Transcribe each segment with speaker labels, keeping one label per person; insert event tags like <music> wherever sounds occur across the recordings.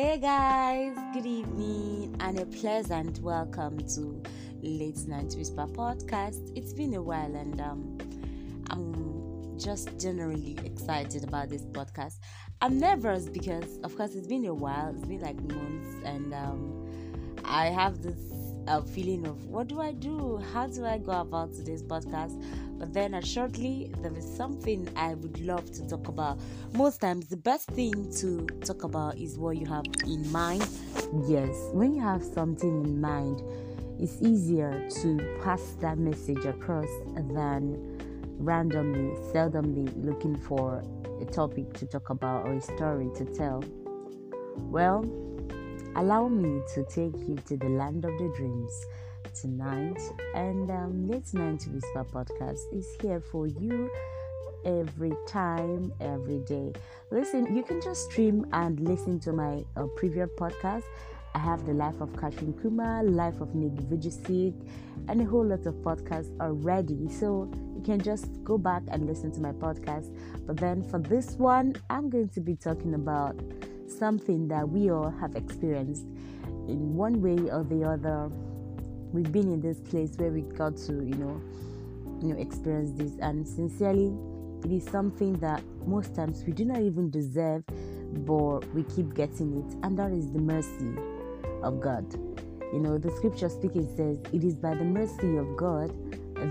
Speaker 1: Hey guys, good evening and a pleasant welcome to Late Night Whisper podcast. It's been a while and um, I'm just generally excited about this podcast. I'm nervous because, of course, it's been a while, it's been like months, and um, I have this uh, feeling of what do I do? How do I go about today's podcast? But then, uh, shortly, there is something I would love to talk about. Most times, the best thing to talk about is what you have in mind. Yes, when you have something in mind, it's easier to pass that message across than randomly, seldomly looking for a topic to talk about or a story to tell. Well, allow me to take you to the land of the dreams tonight. And um, Late Night Whisper podcast is here for you every time, every day. Listen, you can just stream and listen to my uh, previous podcast. I have the life of Kathryn Kuhlman, life of Nick Vujicic, and a whole lot of podcasts already. So you can just go back and listen to my podcast. But then for this one, I'm going to be talking about something that we all have experienced in one way or the other we've been in this place where we got to you know you know experience this. And sincerely it is something that most times we do not even deserve but we keep getting it. And that is the mercy of god. You know the scripture speaking says it is by the mercy of god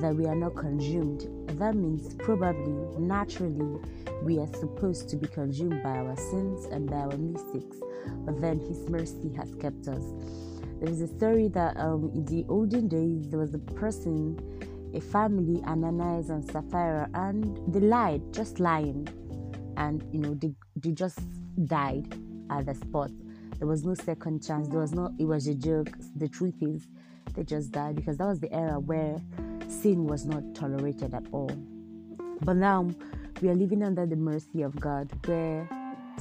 Speaker 1: that we are not consumed. That means probably naturally we are supposed to be consumed by our sins and by our mistakes. But then his mercy has kept us there is a story that um, in the olden days there was a person, a family, Ananias and Sapphira, and they lied, just lying, and you know they they just died at the spot. There was no second chance. There was no. It was a joke. The truth is, they just died because that was the era where sin was not tolerated at all. But now we are living under the mercy of God, where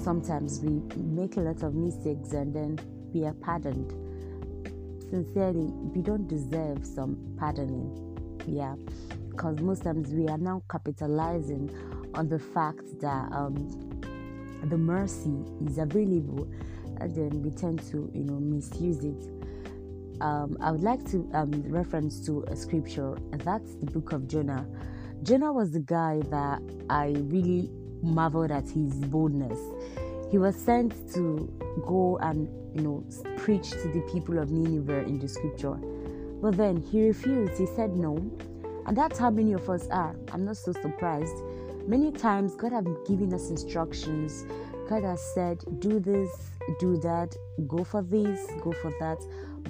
Speaker 1: sometimes we make a lot of mistakes and then we are pardoned sincerely, we don't deserve some pardoning. Yeah, because most times we are now capitalizing on the fact that um, the mercy is available, and then we tend to, you know, misuse it. Um, I would like to um, reference to a scripture, and that's the book of Jonah. Jonah was the guy that I really marveled at his boldness. He was sent to go and you know preach to the people of Nineveh in the scripture. But then he refused. He said no. And that's how many of us are. I'm not so surprised. Many times God has given us instructions. God has said, do this, do that, go for this, go for that.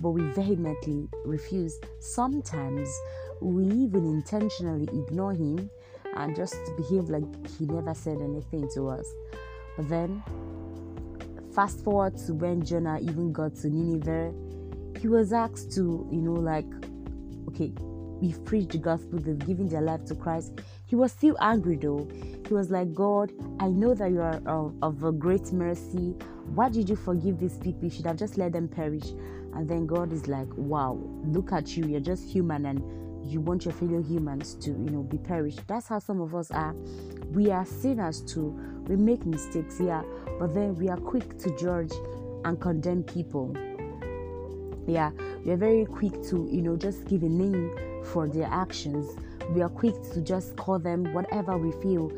Speaker 1: But we vehemently refuse. Sometimes we even intentionally ignore Him and just behave like He never said anything to us. But then fast forward to when Jonah even got to Nineveh, he was asked to, you know, like, okay, we've preached the gospel, they've given their life to Christ. He was still angry though. He was like, God, I know that you are of, of a great mercy. Why did you forgive these people? You should have just let them perish. And then God is like, wow, look at you. You're just human and you want your fellow humans to, you know, be perished. That's how some of us are. We are sinners too. We make mistakes, yeah, but then we are quick to judge and condemn people. Yeah, we are very quick to, you know, just give a name for their actions. We are quick to just call them whatever we feel,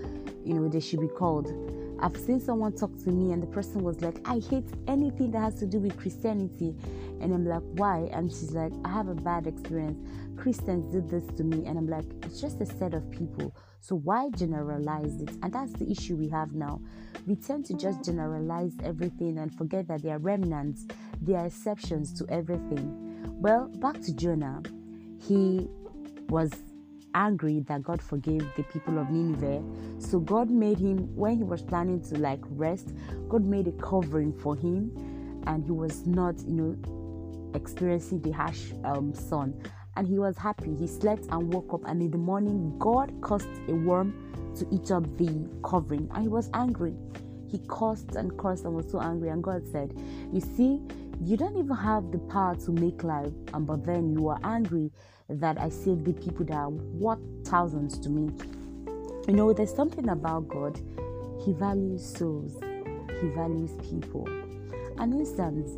Speaker 1: you know, they should be called. I've seen someone talk to me and the person was like, I hate anything that has to do with Christianity. And I'm like, why? And she's like, I have a bad experience. Christians did this to me. And I'm like, it's just a set of people. So why generalize it? And that's the issue we have now. We tend to just generalize everything and forget that there are remnants, there are exceptions to everything. Well, back to Jonah. He was angry that God forgave the people of Nineveh. So God made him, when he was planning to like rest, God made a covering for him and he was not, you know, experiencing the harsh um, sun. And he was happy. He slept and woke up, and in the morning, God caused a worm to eat up the covering, and he was angry. He cursed and cursed and was so angry. And God said, You see, you don't even have the power to make life, and but then you are angry that I saved the people that are worth thousands to me. You know, there's something about God. He values souls, He values people. An instance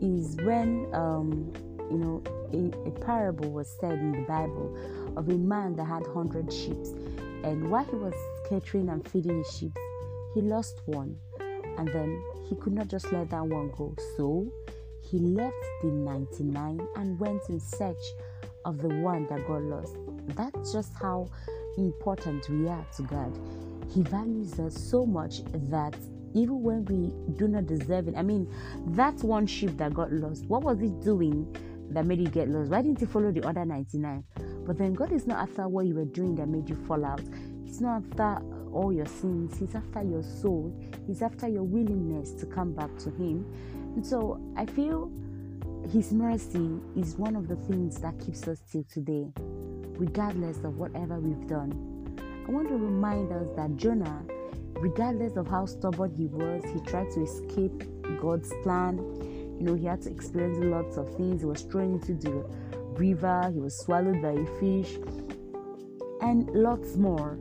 Speaker 1: is when, um, you know, a, a parable was said in the Bible of a man that had 100 sheep. And while he was catering and feeding his sheep, he lost one. And then he could not just let that one go. So he left the 99 and went in search of the one that got lost. That's just how important we are to God. He values us so much that even when we do not deserve it, I mean, that one sheep that got lost, what was it doing that made you get lost? Why didn't you follow the other 99? But then God is not after what you were doing that made you fall out. It's not after all your sins. He's after your soul. He's after your willingness to come back to Him. And so I feel His mercy is one of the things that keeps us till today, regardless of whatever we've done. I want to remind us that Jonah, regardless of how stubborn he was, he tried to escape God's plan. You know, he had to experience lots of things. He was thrown into the river, he was swallowed by a fish, and lots more.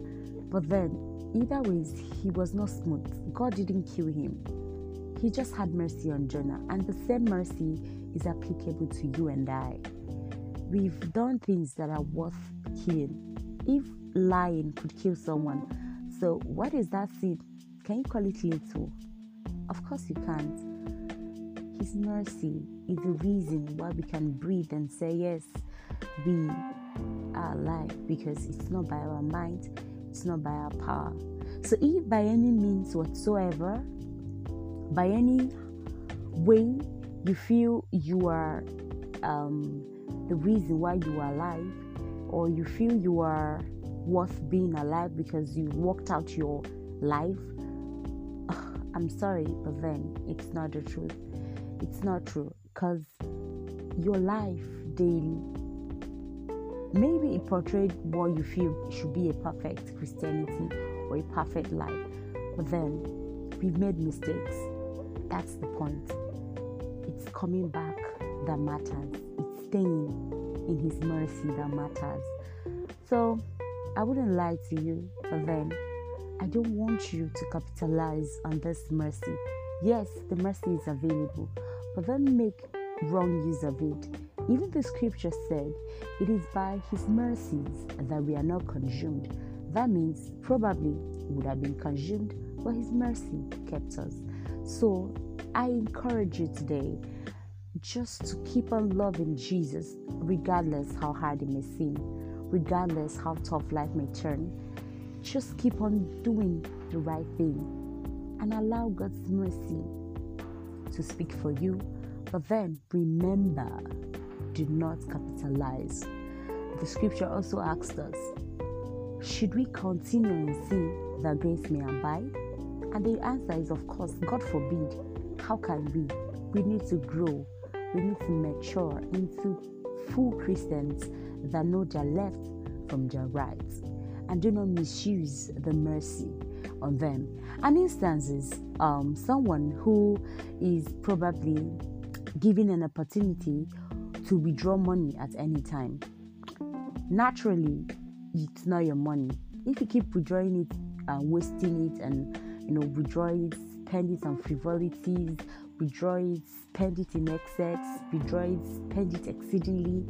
Speaker 1: But then, either ways, he was not smooth. God didn't kill him. He just had mercy on Jonah, and the same mercy is applicable to you and I. We've done things that are worth killing. If lying could kill someone, so what is that sin? Can you call it little? Of course you can't. His mercy is the reason why we can breathe and say, Yes, we are alive because it's not by our mind, it's not by our power. So, if by any means whatsoever, by any way you feel you are um, the reason why you are alive, or you feel you are worth being alive because you worked out your life, <sighs> I'm sorry, but then it's not the truth. It's not true because your life daily maybe it portrayed what you feel should be a perfect Christianity or a perfect life, but then we've made mistakes. That's the point. It's coming back that matters, it's staying in His mercy that matters. So I wouldn't lie to you, but then I don't want you to capitalize on this mercy. Yes, the mercy is available, but don't make wrong use of it. Even the scripture said, It is by His mercies that we are not consumed. That means probably would have been consumed, but His mercy kept us. So I encourage you today just to keep on loving Jesus, regardless how hard it may seem, regardless how tough life may turn. Just keep on doing the right thing and allow God's mercy to speak for you. But then remember, do not capitalize. The scripture also asks us, should we continue in sin that grace may abide? And the answer is, of course, God forbid. How can we? We need to grow, we need to mature into full Christians that know their left from their right and do not misuse the mercy on them. And instances, um, someone who is probably given an opportunity to withdraw money at any time. Naturally, it's not your money. If you keep withdrawing it and wasting it and you know withdraw it, spend it on frivolities, withdraw it, spend it in excess, withdraw it, spend it exceedingly.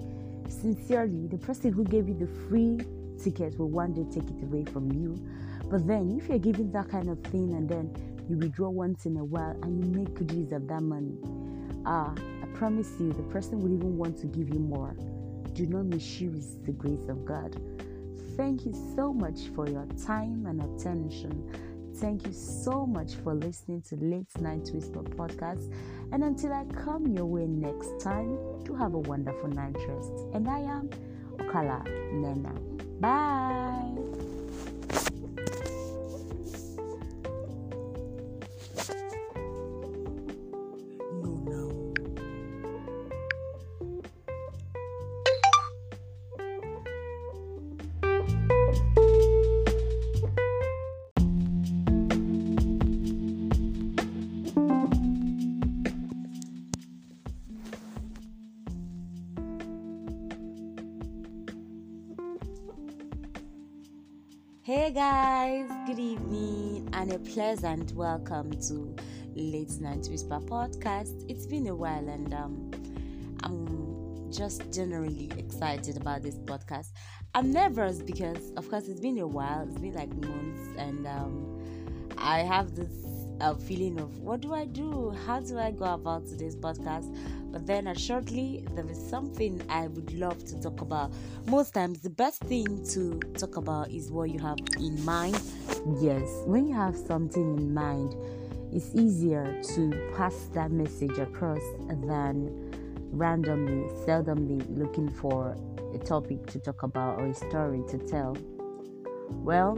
Speaker 1: Sincerely, the person who gave you the free ticket will one day take it away from you. But then, if you're giving that kind of thing and then you withdraw once in a while and you make good use of that money, ah, promise you, the person will even want to give you more. Do not misuse the grace of God. Thank you so much for your time and attention. Thank you so much for listening to Late Night Whisper podcast. And until I come your way next time, do have a wonderful night rest. And I am Okala Nena. Bye. Guys, good evening and a pleasant welcome to Late Night Whisper podcast. It's been a while, and um, I'm just generally excited about this podcast. I'm nervous because, of course, it's been a while. It's been like months, and um, I have this uh, feeling of what do I do? How do I go about today's podcast? But then, uh, shortly, there is something I would love to talk about. Most times, the best thing to talk about is what you have in mind. Yes, when you have something in mind, it's easier to pass that message across than randomly, seldomly looking for a topic to talk about or a story to tell. Well,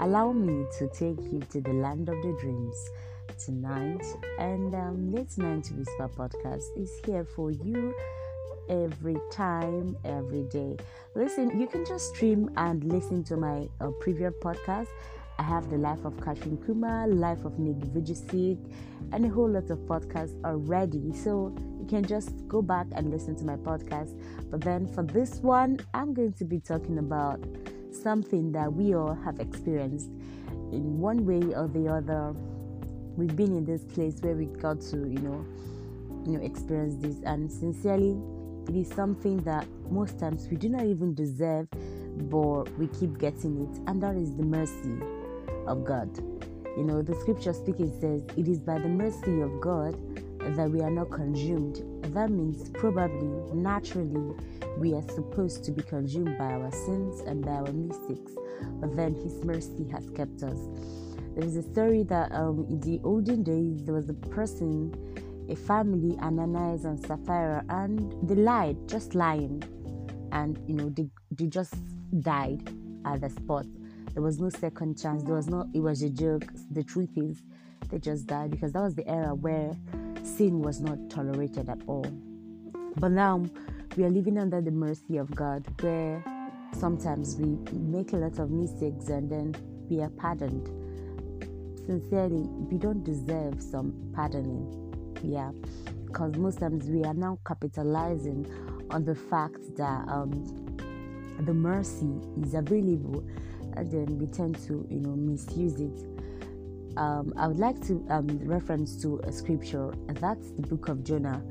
Speaker 1: allow me to take you to the land of the dreams tonight. And um, Late Night Whisper podcast is here for you every time, every day. Listen, you can just stream and listen to my uh, previous podcast. I have the life of Kathryn Kuhlman, life of Nick Vujicic, and a whole lot of podcasts already. So you can just go back and listen to my podcast. But then for this one, I'm going to be talking about something that we all have experienced in one way or the other we've been in this place where we got to, you know, you know, experience this. And sincerely, it is something that most times we do not even deserve, but we keep getting it, and that is the mercy of God. You know, the scripture speaking says, It is by the mercy of God that we are not consumed. That means probably, naturally, we are supposed to be consumed by our sins and by our mistakes, but then His mercy has kept us. There is a story that um, in the olden days there was a person, a family, Ananias and Sapphira, and they lied, just lying, and you know they they just died at the spot. There was no second chance. There was no. It was a joke. The truth is, they just died because that was the era where sin was not tolerated at all. But now we are living under the mercy of God, where sometimes we make a lot of mistakes and then we are pardoned sincerely, we don't deserve some pardoning. Yeah, because most times we are now capitalizing on the fact that um, the mercy is available, and then we tend to, you know, misuse it. Um, I would like to um, reference to a scripture, and that's the book of Jonah.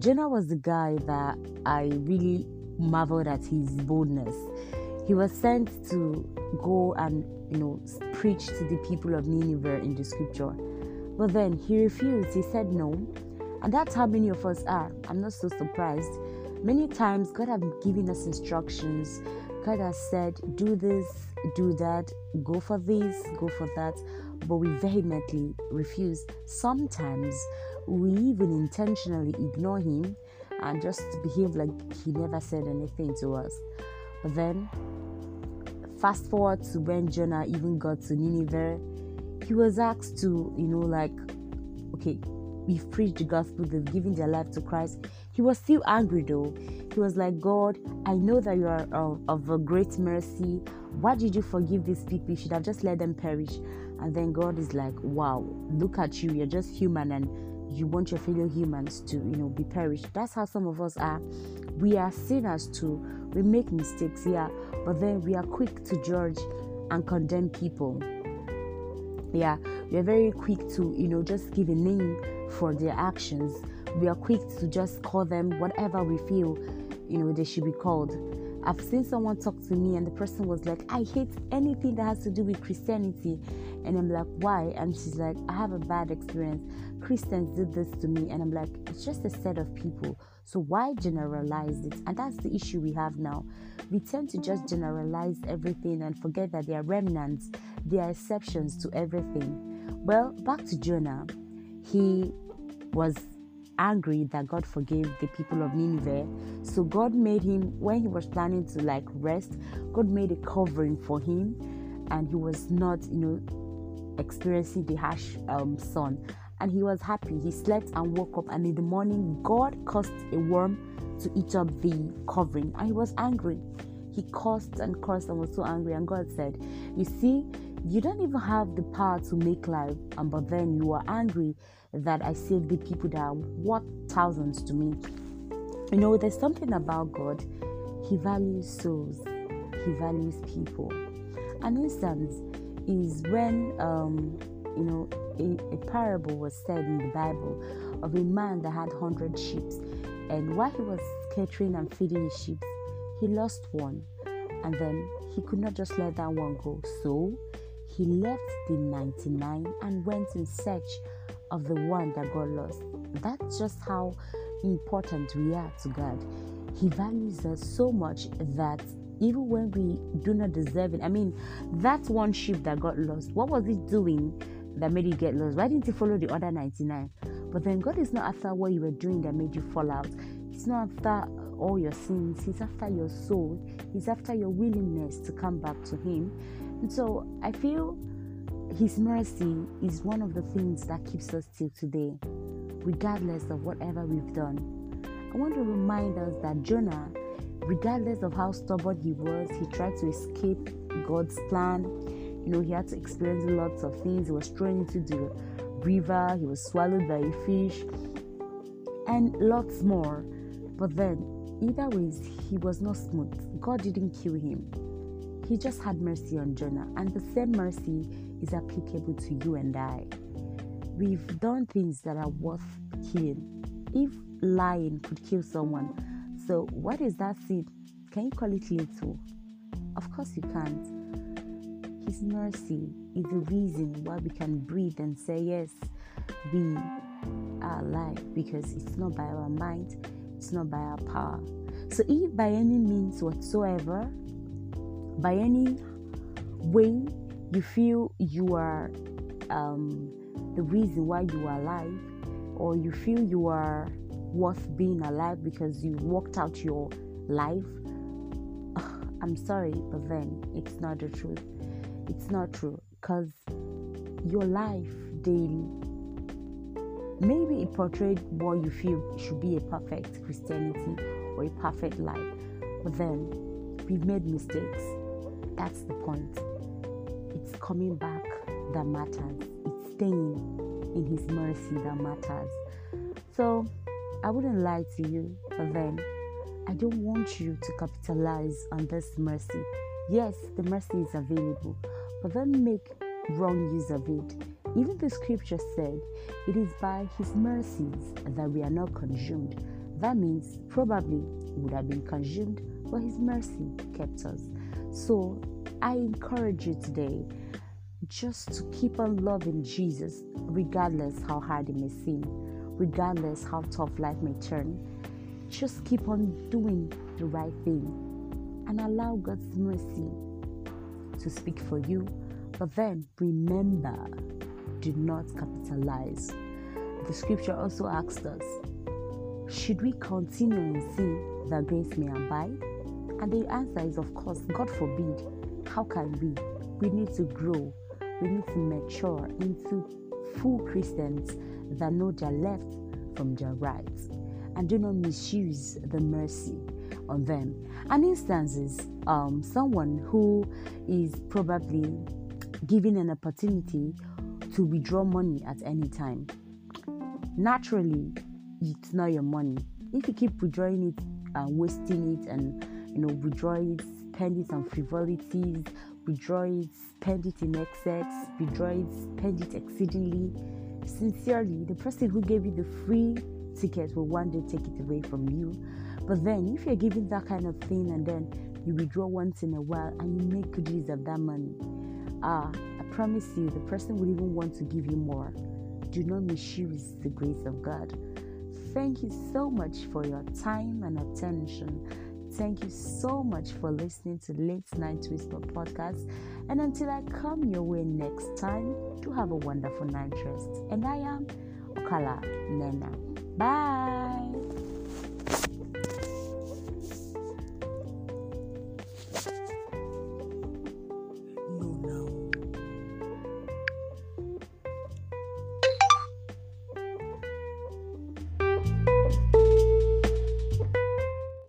Speaker 1: Jonah was the guy that I really marveled at his boldness. He was sent to go and you know, preach to the people of Nineveh in the scripture. But then he refused. He said no. And that's how many of us are. I'm not so surprised. Many times, God has given us instructions. God has said, do this, do that, go for this, go for that. But we vehemently refuse. Sometimes we even intentionally ignore Him and just behave like He never said anything to us. But then Fast forward to when Jonah even got to Nineveh, he was asked to, you know, like, okay, we've preached the gospel, they've given their life to Christ. He was still angry though. He was like, God, I know that you are of, of a great mercy. Why did you forgive these people? You should have just let them perish. And then God is like, wow, look at you. You're just human and you want your fellow humans to, you know, be perished. That's how some of us are. We are sinners too. We make mistakes, yeah, but then we are quick to judge and condemn people. Yeah, we are very quick to, you know, just give a name for their actions. We are quick to just call them whatever we feel, you know, they should be called. I've seen someone talk to me and the person was like, I hate anything that has to do with Christianity. And I'm like, why? And she's like, I have a bad experience. Christians did this to me. And I'm like, it's just a set of people. So why generalize it? And that's the issue we have now. We tend to just generalize everything and forget that there are remnants, there are exceptions to everything. Well, back to Jonah. He was angry that God forgave the people of Nineveh. So God made him, when he was planning to like rest, God made a covering for him and he was not, you know, experiencing the harsh um, sun and he was happy. He slept and woke up, and in the morning, God caused a worm to eat up the covering, and he was angry. He cursed and cursed and was so angry, and God said, You see, you don't even have the power to make life, and but then you are angry that I saved the people that are worth thousands to me. You know, there's something about God, He values souls, He values people. An instance is when, um, you know, a, a parable was said in the Bible of a man that had hundred sheep, and while he was catering and feeding his sheep, he lost one, and then he could not just let that one go. So he left the 99 and went in search of the one that got lost. That's just how important we are to God. He values us so much that even when we do not deserve it, I mean, that one sheep that got lost, what was it doing that made it get lost? Why didn't he follow the other 99? But then God is not after what you were doing that made you fall out. He's not after all your sins. He's after your soul. He's after your willingness to come back to Him. And so I feel His mercy is one of the things that keeps us till today, regardless of whatever we've done. I want to remind us that Jonah, regardless of how stubborn he was, he tried to escape God's plan. You know, he had to experience lots of things. He was thrown into the river, he was swallowed by a fish, and lots more. But then, either ways, he was not smooth. God didn't kill him. He just had mercy on Jonah, and the same mercy is applicable to you and I. We've done things that are worth killing. If lying could kill someone, so what is that sin? Can you call it little? Of course you can't. His mercy is the reason why we can breathe and say, Yes, we are alive because it's not by our mind, it's not by our power. So, if by any means whatsoever, by any way you feel you are um, the reason why you are alive, or you feel you are worth being alive because you worked out your life, <sighs> I'm sorry, but then it's not the truth. It's not true because your life daily maybe it portrayed what you feel should be a perfect Christianity or a perfect life, but then we've made mistakes. That's the point. It's coming back that matters, it's staying in His mercy that matters. So, I wouldn't lie to you, but then I don't want you to capitalize on this mercy. Yes, the mercy is available, but don't make wrong use of it. Even the scripture said, It is by His mercies that we are not consumed. That means probably would have been consumed, but His mercy kept us. So I encourage you today just to keep on loving Jesus, regardless how hard it may seem, regardless how tough life may turn. Just keep on doing the right thing and allow God's mercy to speak for you. But then remember, do not capitalize. The scripture also asks us, should we continue in sin that grace may abide? And the answer is, of course, God forbid. How can we? We need to grow. We need to mature into full Christians that know their left from their right and do not misuse the mercy on them. And instances, um, someone who is probably given an opportunity to withdraw money at any time. Naturally, it's not your money. If you keep withdrawing it and wasting it and you know withdrawing it, spend it on frivolities, withdraw it, spend it in excess, withdraw it, spend it exceedingly. Sincerely, the person who gave you the free ticket will one day take it away from you. But then, if you're giving that kind of thing and then you withdraw once in a while and you make good use of that money, ah, I promise you, the person will even want to give you more. Do not misuse the grace of God. Thank you so much for your time and attention. Thank you so much for listening to Late Night Whisper podcast. And until I come your way next time, do have a wonderful night rest. And I am Okala Nena. Bye.